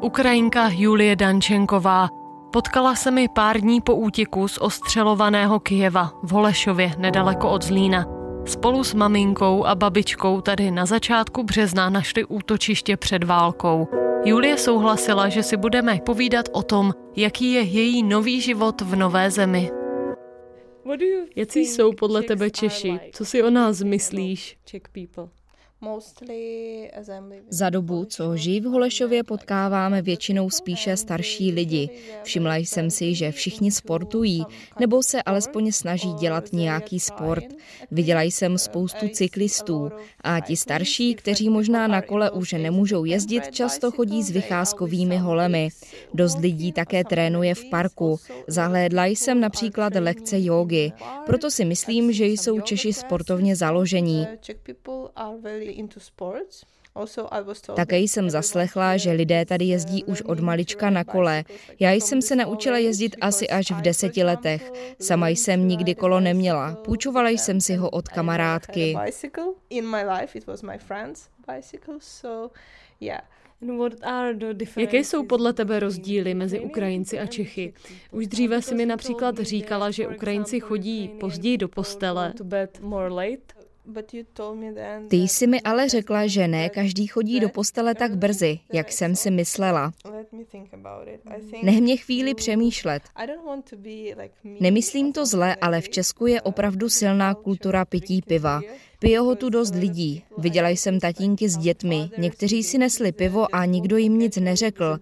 Ukrajinka Julie Dančenková. Potkala se mi pár dní po útěku z ostřelovaného Kijeva v Holešově nedaleko od Zlína. Spolu s maminkou a babičkou tady na začátku března našli útočiště před válkou. Julie souhlasila, že si budeme povídat o tom, jaký je její nový život v nové zemi. Jaký jsou podle tebe Češi? Co si o nás myslíš? Za dobu, co žijí v Holešově, potkáváme většinou spíše starší lidi. Všimla jsem si, že všichni sportují, nebo se alespoň snaží dělat nějaký sport. Viděla jsem spoustu cyklistů a ti starší, kteří možná na kole už nemůžou jezdit, často chodí s vycházkovými holemi. Dost lidí také trénuje v parku. Zahlédla jsem například lekce jógy. Proto si myslím, že jsou Češi sportovně založení. Také jsem zaslechla, že lidé tady jezdí už od malička na kole. Já jsem se naučila jezdit asi až v deseti letech. Sama jsem nikdy kolo neměla. Půjčovala jsem si ho od kamarádky. Jaké jsou podle tebe rozdíly mezi Ukrajinci a Čechy? Už dříve si mi například říkala, že Ukrajinci chodí později do postele. Ty jsi mi ale řekla, že ne každý chodí do postele tak brzy, jak jsem si myslela. Nech mě chvíli přemýšlet. Nemyslím to zle, ale v Česku je opravdu silná kultura pití piva. Pije ho tu dost lidí. Viděla jsem tatínky s dětmi. Někteří si nesli pivo a nikdo jim nic neřekl.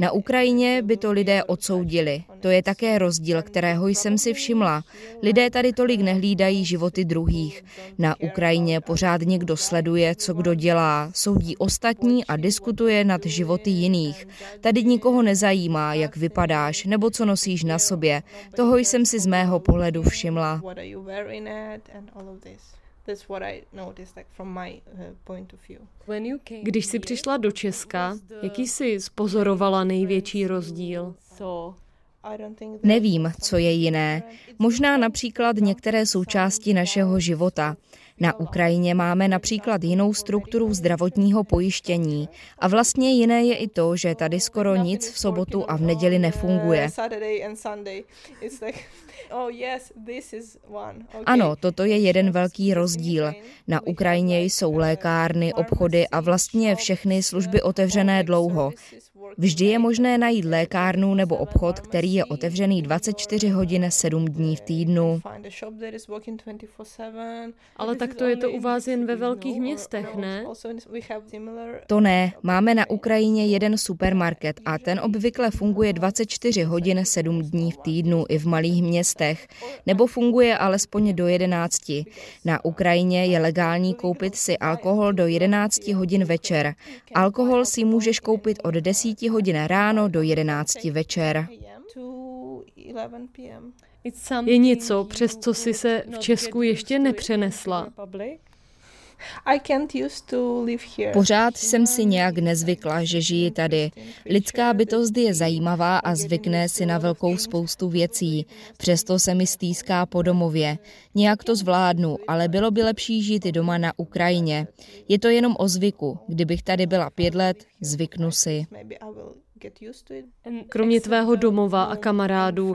Na Ukrajině by to lidé odsoudili. To je také rozdíl, kterého jsem si všimla. Lidé tady tolik nehlídají životy druhých. Na Ukrajině pořád někdo sleduje, co kdo dělá, soudí ostatní a diskutuje nad životy jiných. Tady nikoho nezajímá, jak vypadáš nebo co nosíš na sobě. Toho jsem si z mého pohledu všimla. Když jsi přišla do Česka, jaký jsi spozorovala největší rozdíl? Nevím, co je jiné. Možná například některé součásti našeho života. Na Ukrajině máme například jinou strukturu zdravotního pojištění a vlastně jiné je i to, že tady skoro nic v sobotu a v neděli nefunguje. Oh, ano, toto je jeden velký rozdíl. Na Ukrajině jsou lékárny, obchody a vlastně všechny služby otevřené dlouho. Vždy je možné najít lékárnu nebo obchod, který je otevřený 24 hodin 7 dní v týdnu. Ale tak to je to u vás jen ve velkých městech, ne? To ne. Máme na Ukrajině jeden supermarket a ten obvykle funguje 24 hodin 7 dní v týdnu i v malých městech, nebo funguje alespoň do 11. Na Ukrajině je legální koupit si alkohol do 11 hodin večer. Alkohol si můžeš koupit od 10 hodin ráno do 11 večer. Je něco, přes co si se v Česku ještě nepřenesla? Pořád jsem si nějak nezvykla, že žiji tady. Lidská bytost je zajímavá a zvykne si na velkou spoustu věcí. Přesto se mi stýská po domově. Nějak to zvládnu, ale bylo by lepší žít i doma na Ukrajině. Je to jenom o zvyku. Kdybych tady byla pět let, zvyknu si. Kromě tvého domova a kamarádů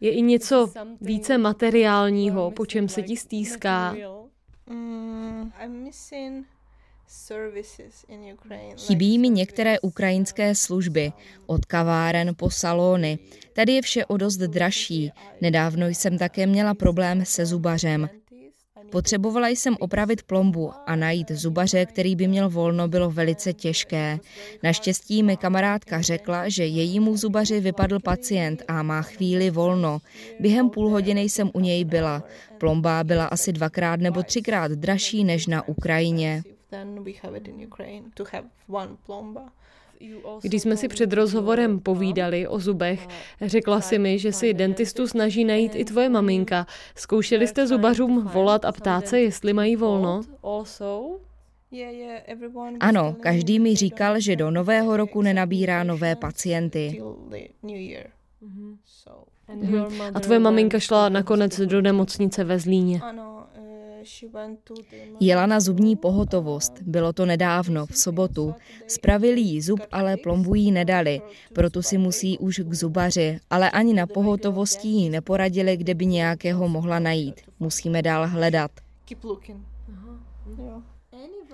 je i něco více materiálního, po čem se ti stýská. Chybí mi některé ukrajinské služby, od kaváren po salony. Tady je vše o dost dražší. Nedávno jsem také měla problém se zubařem. Potřebovala jsem opravit plombu a najít zubaře, který by měl volno, bylo velice těžké. Naštěstí mi kamarádka řekla, že jejímu zubaři vypadl pacient a má chvíli volno. Během půl hodiny jsem u něj byla. Plomba byla asi dvakrát nebo třikrát dražší než na Ukrajině. Když jsme si před rozhovorem povídali o zubech, řekla si mi, že si dentistu snaží najít i tvoje maminka. Zkoušeli jste zubařům volat a ptát se, jestli mají volno? Ano, každý mi říkal, že do nového roku nenabírá nové pacienty. A tvoje maminka šla nakonec do nemocnice ve Zlíně. Ano, Jela na zubní pohotovost, bylo to nedávno, v sobotu. Spravili jí zub, ale plombu jí nedali, proto si musí už k zubaři, ale ani na pohotovosti jí neporadili, kde by nějakého mohla najít. Musíme dál hledat.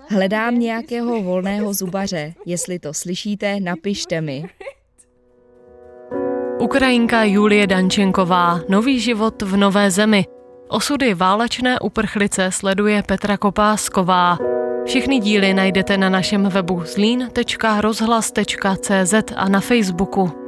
Hledám nějakého volného zubaře. Jestli to slyšíte, napište mi. Ukrajinka Julie Dančenková, Nový život v nové zemi. Osudy válečné uprchlice sleduje Petra Kopásková. Všechny díly najdete na našem webu zlín.rozhlas.cz a na Facebooku.